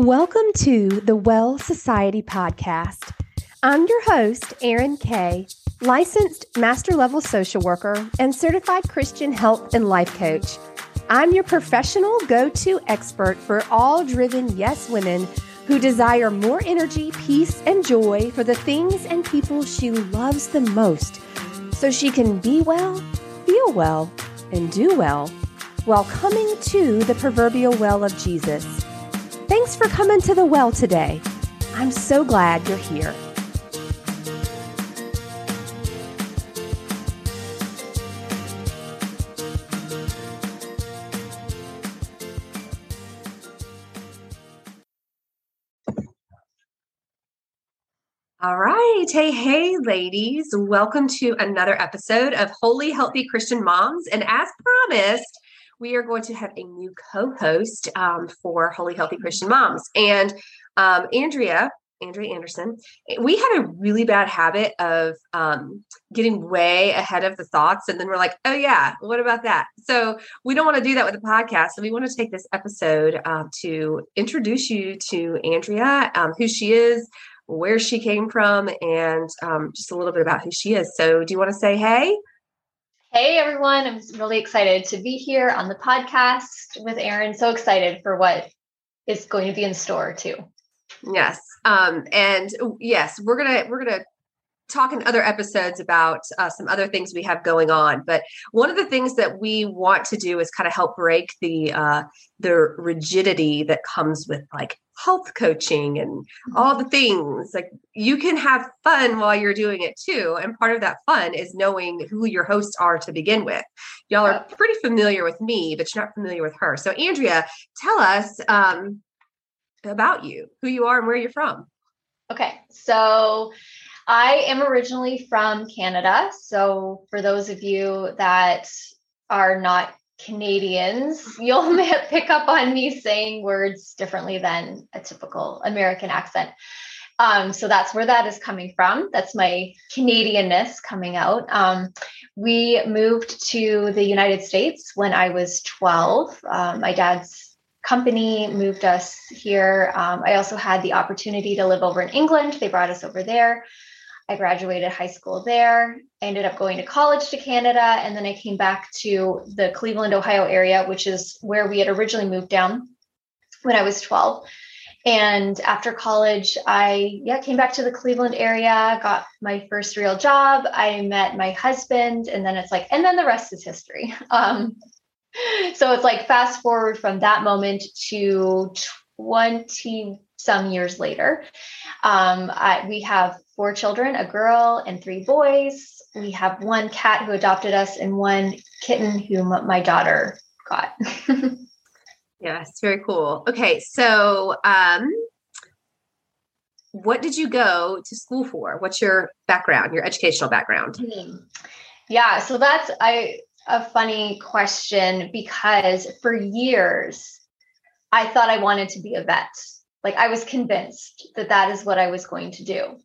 Welcome to the Well Society Podcast. I'm your host, Erin Kay, licensed master level social worker and certified Christian health and life coach. I'm your professional go to expert for all driven yes women who desire more energy, peace, and joy for the things and people she loves the most so she can be well, feel well, and do well while coming to the proverbial well of Jesus. Thanks for coming to the well today. I'm so glad you're here. All right. Hey, hey, ladies. Welcome to another episode of Holy Healthy Christian Moms. And as promised, we are going to have a new co-host um, for Holy Healthy Christian Moms. And um, Andrea, Andrea Anderson, we have a really bad habit of um, getting way ahead of the thoughts. And then we're like, oh, yeah, what about that? So we don't want to do that with the podcast. So we want to take this episode uh, to introduce you to Andrea, um, who she is, where she came from, and um, just a little bit about who she is. So do you want to say hey? Hey everyone, I'm really excited to be here on the podcast with Erin. So excited for what is going to be in store too. Yes. Um, and yes, we're gonna we're gonna talk in other episodes about uh, some other things we have going on. But one of the things that we want to do is kind of help break the uh, the rigidity that comes with like health coaching and all the things. Like you can have fun while you're doing it too, and part of that fun is knowing who your hosts are to begin with. Y'all are pretty familiar with me, but you're not familiar with her. So Andrea, tell us um, about you, who you are, and where you're from. Okay, so I am originally from Canada. So, for those of you that are not Canadians, you'll pick up on me saying words differently than a typical American accent. Um, so that's where that is coming from. That's my Canadianness coming out. Um, we moved to the United States when I was 12. Um, my dad's company moved us here. Um, I also had the opportunity to live over in England. They brought us over there. I graduated high school there. I ended up going to college to Canada, and then I came back to the Cleveland, Ohio area, which is where we had originally moved down when I was 12. And after college, I yeah came back to the Cleveland area, got my first real job. I met my husband, and then it's like, and then the rest is history. Um, so it's like fast forward from that moment to 20 some years later. Um, I, we have four children a girl and three boys. We have one cat who adopted us and one kitten whom my daughter got. yes, very cool. Okay, so um, what did you go to school for? What's your background, your educational background? Hmm. Yeah, so that's I a funny question because for years I thought I wanted to be a vet. Like I was convinced that that is what I was going to do.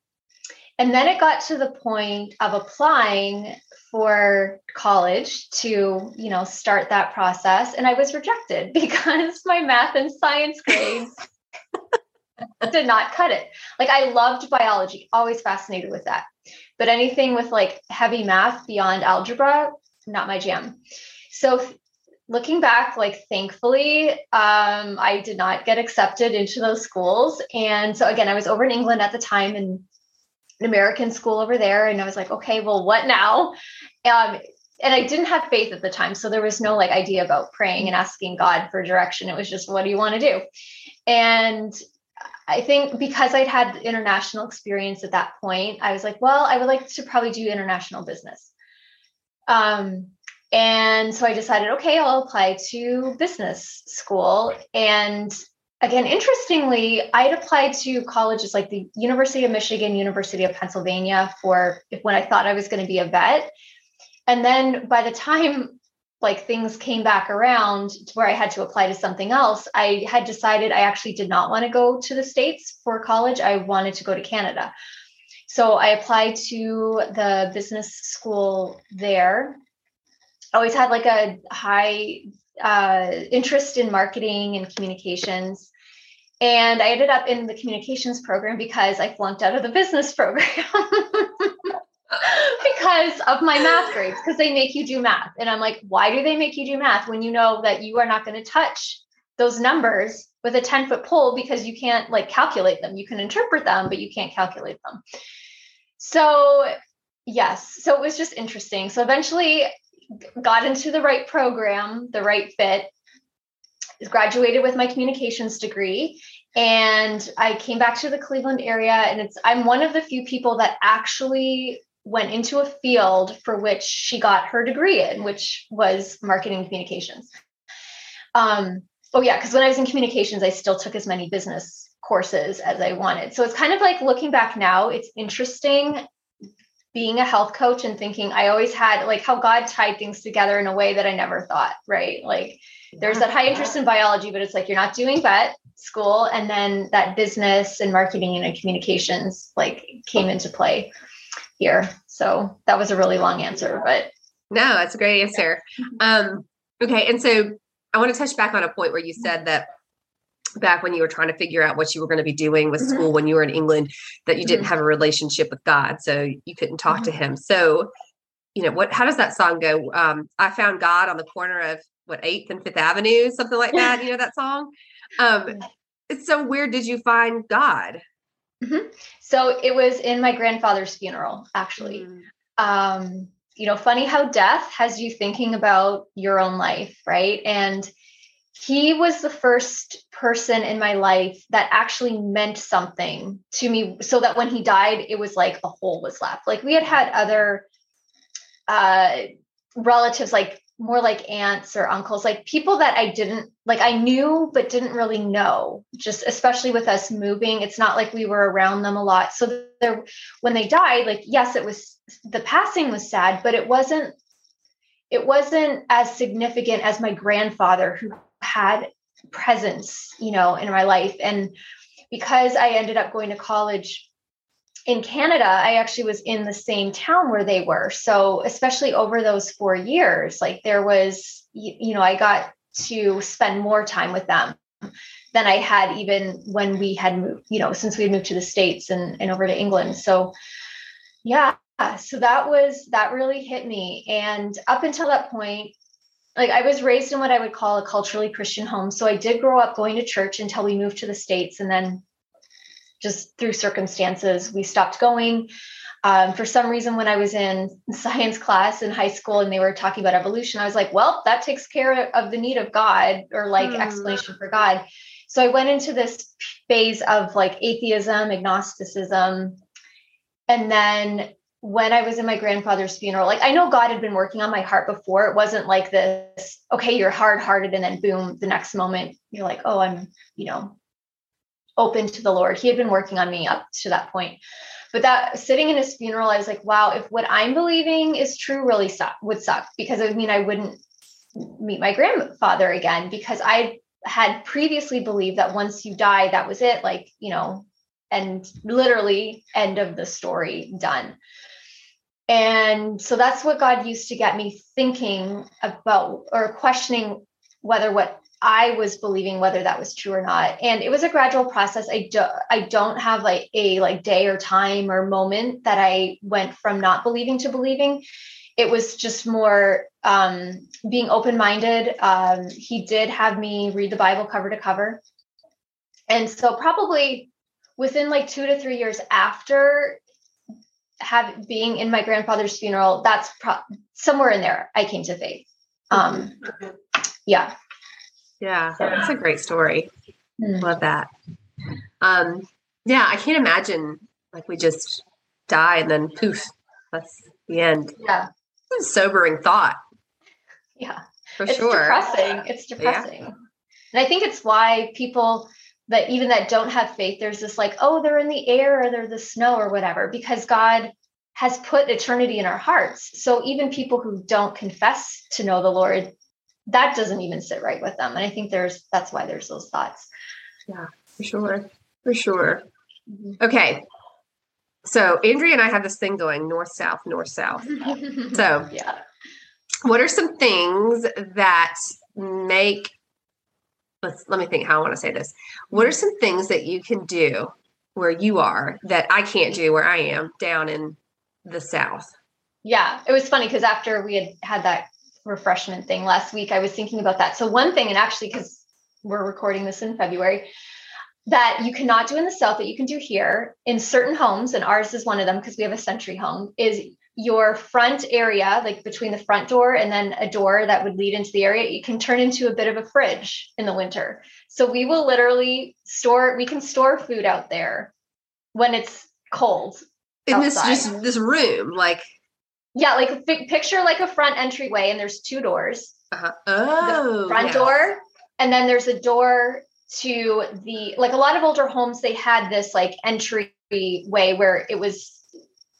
And then it got to the point of applying for college to, you know, start that process. And I was rejected because my math and science grades did not cut it. Like I loved biology, always fascinated with that. But anything with like heavy math beyond algebra, not my jam. So looking back like thankfully um, i did not get accepted into those schools. And so again i was over in england at the time in an american school over there. And i was like okay well what now? Um, and i didn't have faith at the time. So there was no like idea about praying and asking god for direction. It was just what do you want to do? And I think because I'd had international experience at that point, I was like, well, I would like to probably do international business. Um, and so I decided, okay, I'll apply to business school. And again, interestingly, I'd applied to colleges like the University of Michigan, University of Pennsylvania for when I thought I was going to be a vet. And then by the time like things came back around to where I had to apply to something else, I had decided I actually did not want to go to the States for college. I wanted to go to Canada. So I applied to the business school there always had like a high uh, interest in marketing and communications. And I ended up in the communications program because I flunked out of the business program. because of my math grades, because they make you do math. And I'm like, why do they make you do math when you know that you are not going to touch those numbers with a 10 foot pole because you can't like calculate them? You can interpret them, but you can't calculate them. So, yes, so it was just interesting. So eventually got into the right program, the right fit, graduated with my communications degree and I came back to the Cleveland area and it's I'm one of the few people that actually went into a field for which she got her degree in, which was marketing communications. Um, oh yeah, because when I was in communications, I still took as many business courses as I wanted. So it's kind of like looking back now, it's interesting being a health coach and thinking I always had like how God tied things together in a way that I never thought, right? Like there's that high interest in biology, but it's like you're not doing vet school. And then that business and marketing and communications like came into play here. So that was a really long answer, but no, that's a great answer. Um, okay, and so I want to touch back on a point where you said that back when you were trying to figure out what you were going to be doing with mm-hmm. school when you were in England, that you didn't mm-hmm. have a relationship with God, so you couldn't talk mm-hmm. to Him. So, you know, what? How does that song go? Um, I found God on the corner of what Eighth and Fifth Avenue, something like that. You know that song. Um, so, where did you find God? Mm-hmm. So it was in my grandfather's funeral, actually. Mm. Um, you know, funny how death has you thinking about your own life, right? And he was the first person in my life that actually meant something to me so that when he died it was like a hole was left like we had had other uh relatives like more like aunts or uncles, like people that I didn't like I knew but didn't really know. Just especially with us moving, it's not like we were around them a lot. So there when they died, like yes, it was the passing was sad, but it wasn't it wasn't as significant as my grandfather who had presence, you know, in my life and because I ended up going to college in Canada, I actually was in the same town where they were. So, especially over those four years, like there was, you, you, know, I got to spend more time with them than I had even when we had moved, you know, since we had moved to the States and, and over to England. So, yeah, so that was, that really hit me. And up until that point, like I was raised in what I would call a culturally Christian home. So I did grow up going to church until we moved to the States. And then just through circumstances, we stopped going. Um, for some reason, when I was in science class in high school and they were talking about evolution, I was like, well, that takes care of the need of God or like mm. explanation for God. So I went into this phase of like atheism, agnosticism. And then when I was in my grandfather's funeral, like I know God had been working on my heart before. It wasn't like this, okay, you're hard hearted. And then boom, the next moment you're like, oh, I'm, you know, open to the Lord. He had been working on me up to that point. But that sitting in his funeral, I was like, wow, if what I'm believing is true, really suck would suck because it would mean I wouldn't meet my grandfather again because I had previously believed that once you die, that was it. Like, you know, and literally end of the story done. And so that's what God used to get me thinking about or questioning whether what I was believing whether that was true or not. And it was a gradual process. I do I don't have like a like day or time or moment that I went from not believing to believing. It was just more um, being open-minded. Um, he did have me read the Bible cover to cover. And so probably within like two to three years after have being in my grandfather's funeral, that's pro- somewhere in there I came to faith. Um, yeah. Yeah, that's a great story. Mm. Love that. Um, yeah, I can't imagine like we just die and then poof, that's the end. Yeah. It's a sobering thought. Yeah. For it's sure. depressing. It's depressing. Yeah. And I think it's why people that even that don't have faith, there's this like, oh, they're in the air or they're the snow or whatever, because God has put eternity in our hearts. So even people who don't confess to know the Lord, that doesn't even sit right with them. And I think there's that's why there's those thoughts. Yeah, for sure. For sure. Mm-hmm. Okay. So Andrea and I have this thing going north south, north south. so yeah. What are some things that make let's let me think how I want to say this. What are some things that you can do where you are that I can't do where I am down in the south? Yeah, it was funny because after we had had that refreshment thing last week, I was thinking about that. So one thing, and actually because we're recording this in February, that you cannot do in the south that you can do here in certain homes, and ours is one of them because we have a century home, is your front area, like between the front door and then a door that would lead into the area, you can turn into a bit of a fridge in the winter. So we will literally store, we can store food out there when it's cold. In outside. this just this room, like yeah, like picture like a front entryway, and there's two doors. Uh-huh. Oh, the front door, and then there's a door to the like a lot of older homes. They had this like entry way where it was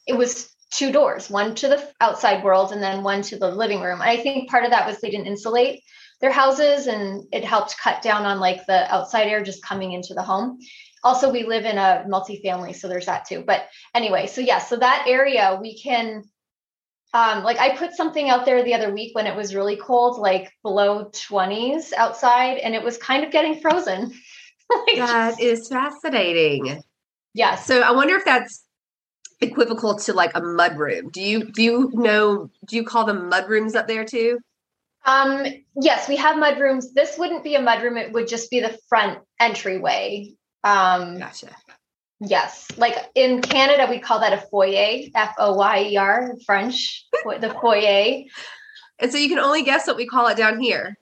it was two doors, one to the outside world and then one to the living room. I think part of that was they didn't insulate their houses and it helped cut down on like the outside air just coming into the home. Also, we live in a multifamily, so there's that too. But anyway, so yeah, so that area we can um, like I put something out there the other week when it was really cold, like below 20s outside, and it was kind of getting frozen. like that just, is fascinating. Yeah. So I wonder if that's equivocal to like a mud room. Do you do you know do you call them mud rooms up there too? Um yes, we have mud rooms. This wouldn't be a mud room, it would just be the front entryway. Um gotcha. Yes. Like in Canada we call that a foyer, F O Y E R, French, the foyer. And so you can only guess what we call it down here.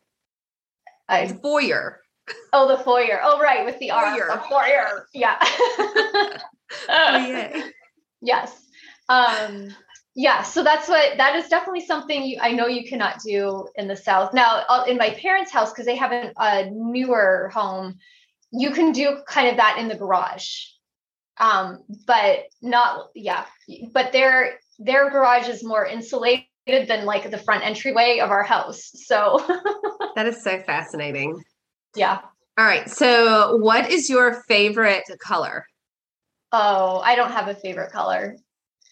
I, it's foyer. Oh, the foyer. Oh, right, with the foyer. R. The foyer. Yeah. foyer. Yes. Um, yeah. So that's what that is definitely something you, I know you cannot do in the South. Now, uh, in my parents' house, because they have an, a newer home, you can do kind of that in the garage. Um, but not, yeah. But their their garage is more insulated than like the front entryway of our house. So that is so fascinating. Yeah. All right. So, what is your favorite color? Oh, I don't have a favorite color.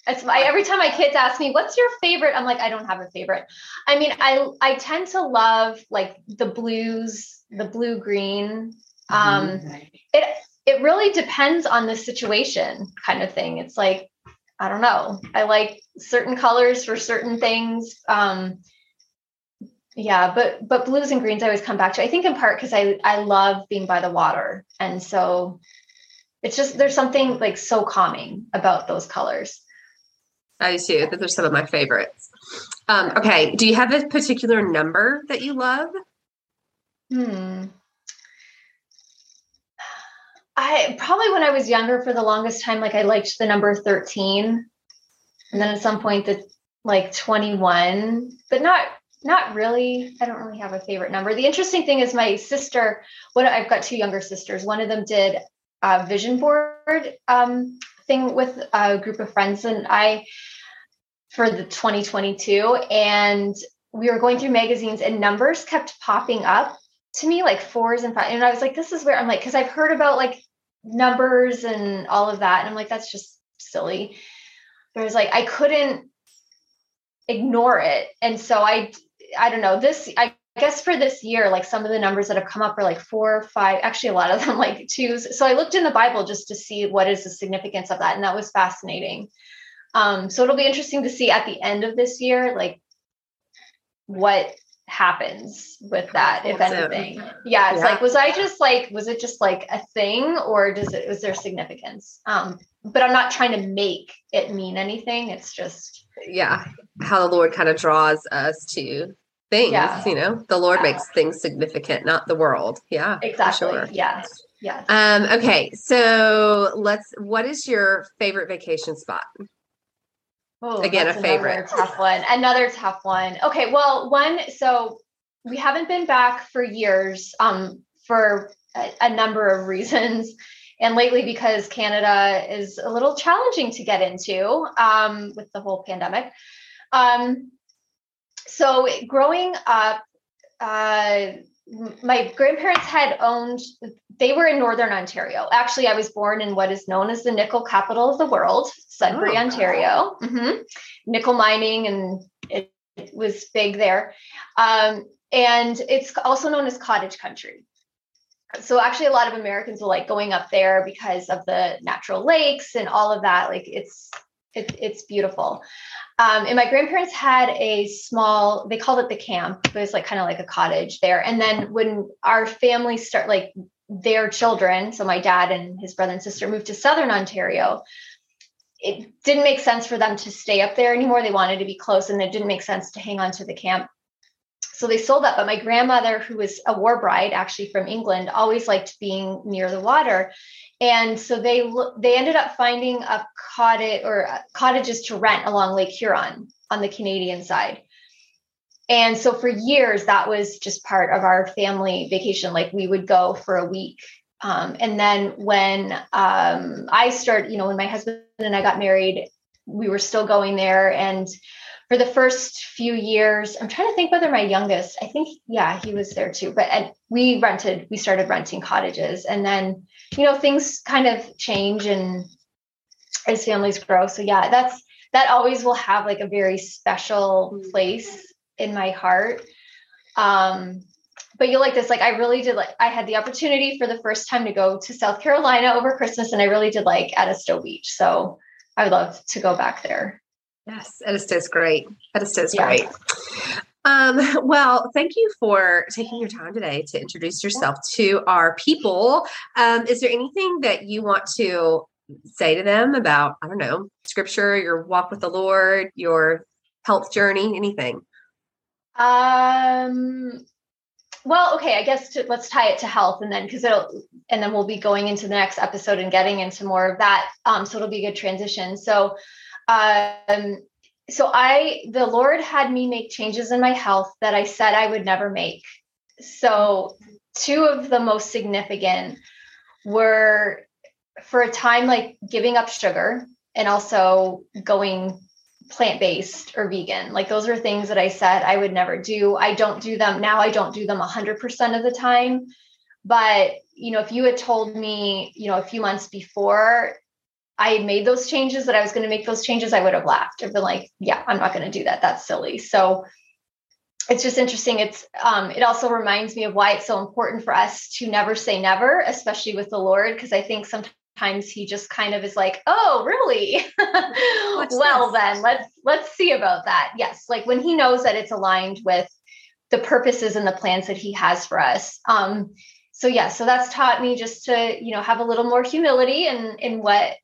It's my every time my kids ask me, what's your favorite? I'm like, I don't have a favorite. I mean, I I tend to love like the blues, the blue green. Um it it really depends on the situation kind of thing. It's like, I don't know. I like certain colors for certain things. Um yeah, but but blues and greens I always come back to. I think in part because I I love being by the water. And so it's just there's something like so calming about those colors. I do too. Those are some of my favorites. Um, okay. Do you have a particular number that you love? Hmm. I probably when I was younger for the longest time, like I liked the number 13. And then at some point the like 21, but not not really. I don't really have a favorite number. The interesting thing is my sister, what I've got two younger sisters. One of them did a vision board um, thing with a group of friends and I for the 2022 and we were going through magazines and numbers kept popping up to me like fours and five and I was like this is where I'm like cuz I've heard about like numbers and all of that. And I'm like that's just silly. But I was like I couldn't ignore it. And so I I don't know this I I guess for this year, like some of the numbers that have come up are like four, five, actually a lot of them like twos. So I looked in the Bible just to see what is the significance of that. And that was fascinating. Um, so it'll be interesting to see at the end of this year, like what happens with that, if anything. Yeah, it's yeah. like, was I just like, was it just like a thing or does it, was there significance? Um, but I'm not trying to make it mean anything. It's just, yeah, how the Lord kind of draws us to things. Yeah. You know, the Lord yeah. makes things significant, not the world. Yeah. Exactly. Sure. Yes. Yes. Um, okay. So let's what is your favorite vacation spot? Oh, Again, a favorite. Tough one. Another tough one. Okay. Well, one, so we haven't been back for years, um, for a, a number of reasons and lately because Canada is a little challenging to get into um, with the whole pandemic. Um, so growing up, uh, my grandparents had owned they were in northern ontario. Actually i was born in what is known as the nickel capital of the world sudbury oh, ontario. Mm-hmm. nickel mining and it, it was big there. Um, and it's also known as cottage country. So actually a lot of Americans will like going up there because of the natural lakes and all of that. Like it's it, it's beautiful. Um, and my grandparents had a small, they called it the camp. It was like kind of like a cottage there. And then when our family start like their children, so my dad and his brother and sister moved to Southern Ontario, it didn't make sense for them to stay up there anymore. They wanted to be close and it didn't make sense to hang on to the camp. So they sold that. But my grandmother, who was a war bride actually from England, always liked being near the water. And so they they ended up finding a cottage or uh, cottages to rent along Lake Huron on the Canadian side. And so for years, that was just part of our family vacation. Like we would go for a week um, and then when um, I started, you know, when my husband and I got married, we were still going there. And for the first few years, I'm trying to think whether my youngest, I think, yeah, he was there too. But we rented, we started renting cottages. And then, you know, things kind of change and as families grow. So, yeah, that's, that always will have like a very special place in my heart. Um, but you'll like this. Like I really did like I had the opportunity for the first time to go to South Carolina over Christmas, and I really did like Edisto Beach. So I would love to go back there. Yes, Edisto is great. Edisto is yeah. great. Um, well, thank you for taking your time today to introduce yourself to our people. Um, is there anything that you want to say to them about, I don't know, scripture, your walk with the Lord, your health journey, anything? Um, well, okay, I guess to, let's tie it to health and then because it'll and then we'll be going into the next episode and getting into more of that. Um, so it'll be a good transition. So um so I the Lord had me make changes in my health that I said I would never make. So two of the most significant were for a time like giving up sugar and also going plant based or vegan. Like those are things that I said I would never do. I don't do them now. I don't do them 100% of the time. But, you know, if you had told me, you know, a few months before I had made those changes that I was going to make those changes, I would have laughed. I've been like, yeah, I'm not going to do that. That's silly. So it's just interesting. It's um, it also reminds me of why it's so important for us to never say never, especially with the Lord, because I think sometimes he just kind of is like oh really well this? then let's let's see about that yes like when he knows that it's aligned with the purposes and the plans that he has for us um so yeah so that's taught me just to you know have a little more humility in in what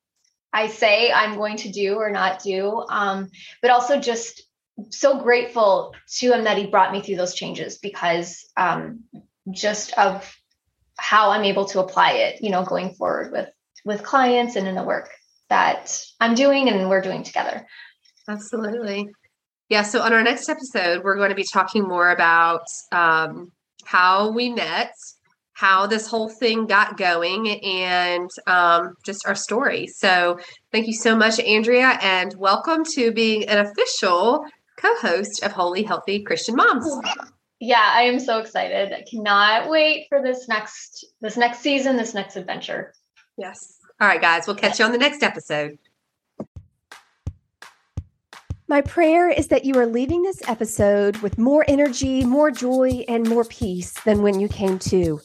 i say i'm going to do or not do um but also just so grateful to him that he brought me through those changes because um just of how i'm able to apply it you know going forward with with clients and in the work that I'm doing and we're doing together. Absolutely. Yeah. So on our next episode, we're going to be talking more about um, how we met, how this whole thing got going, and um, just our story. So thank you so much, Andrea, and welcome to being an official co-host of Holy Healthy Christian Moms. Yeah, I am so excited. I cannot wait for this next this next season, this next adventure. Yes. All right, guys, we'll catch you on the next episode. My prayer is that you are leaving this episode with more energy, more joy, and more peace than when you came to.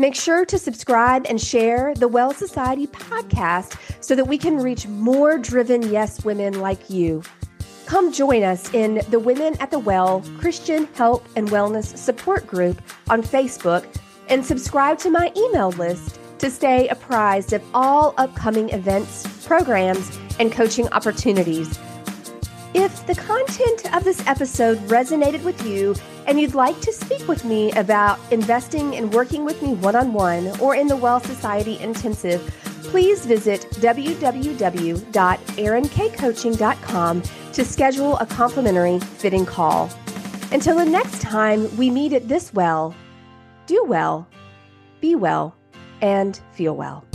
Make sure to subscribe and share the Well Society podcast so that we can reach more driven yes women like you. Come join us in the Women at the Well Christian Health and Wellness Support Group on Facebook and subscribe to my email list to stay apprised of all upcoming events, programs, and coaching opportunities. If the content of this episode resonated with you and you'd like to speak with me about investing and working with me one on one or in the Well Society Intensive, please visit www.erinKcoaching.com to schedule a complimentary fitting call. Until the next time we meet at this well, do well, be well and feel well.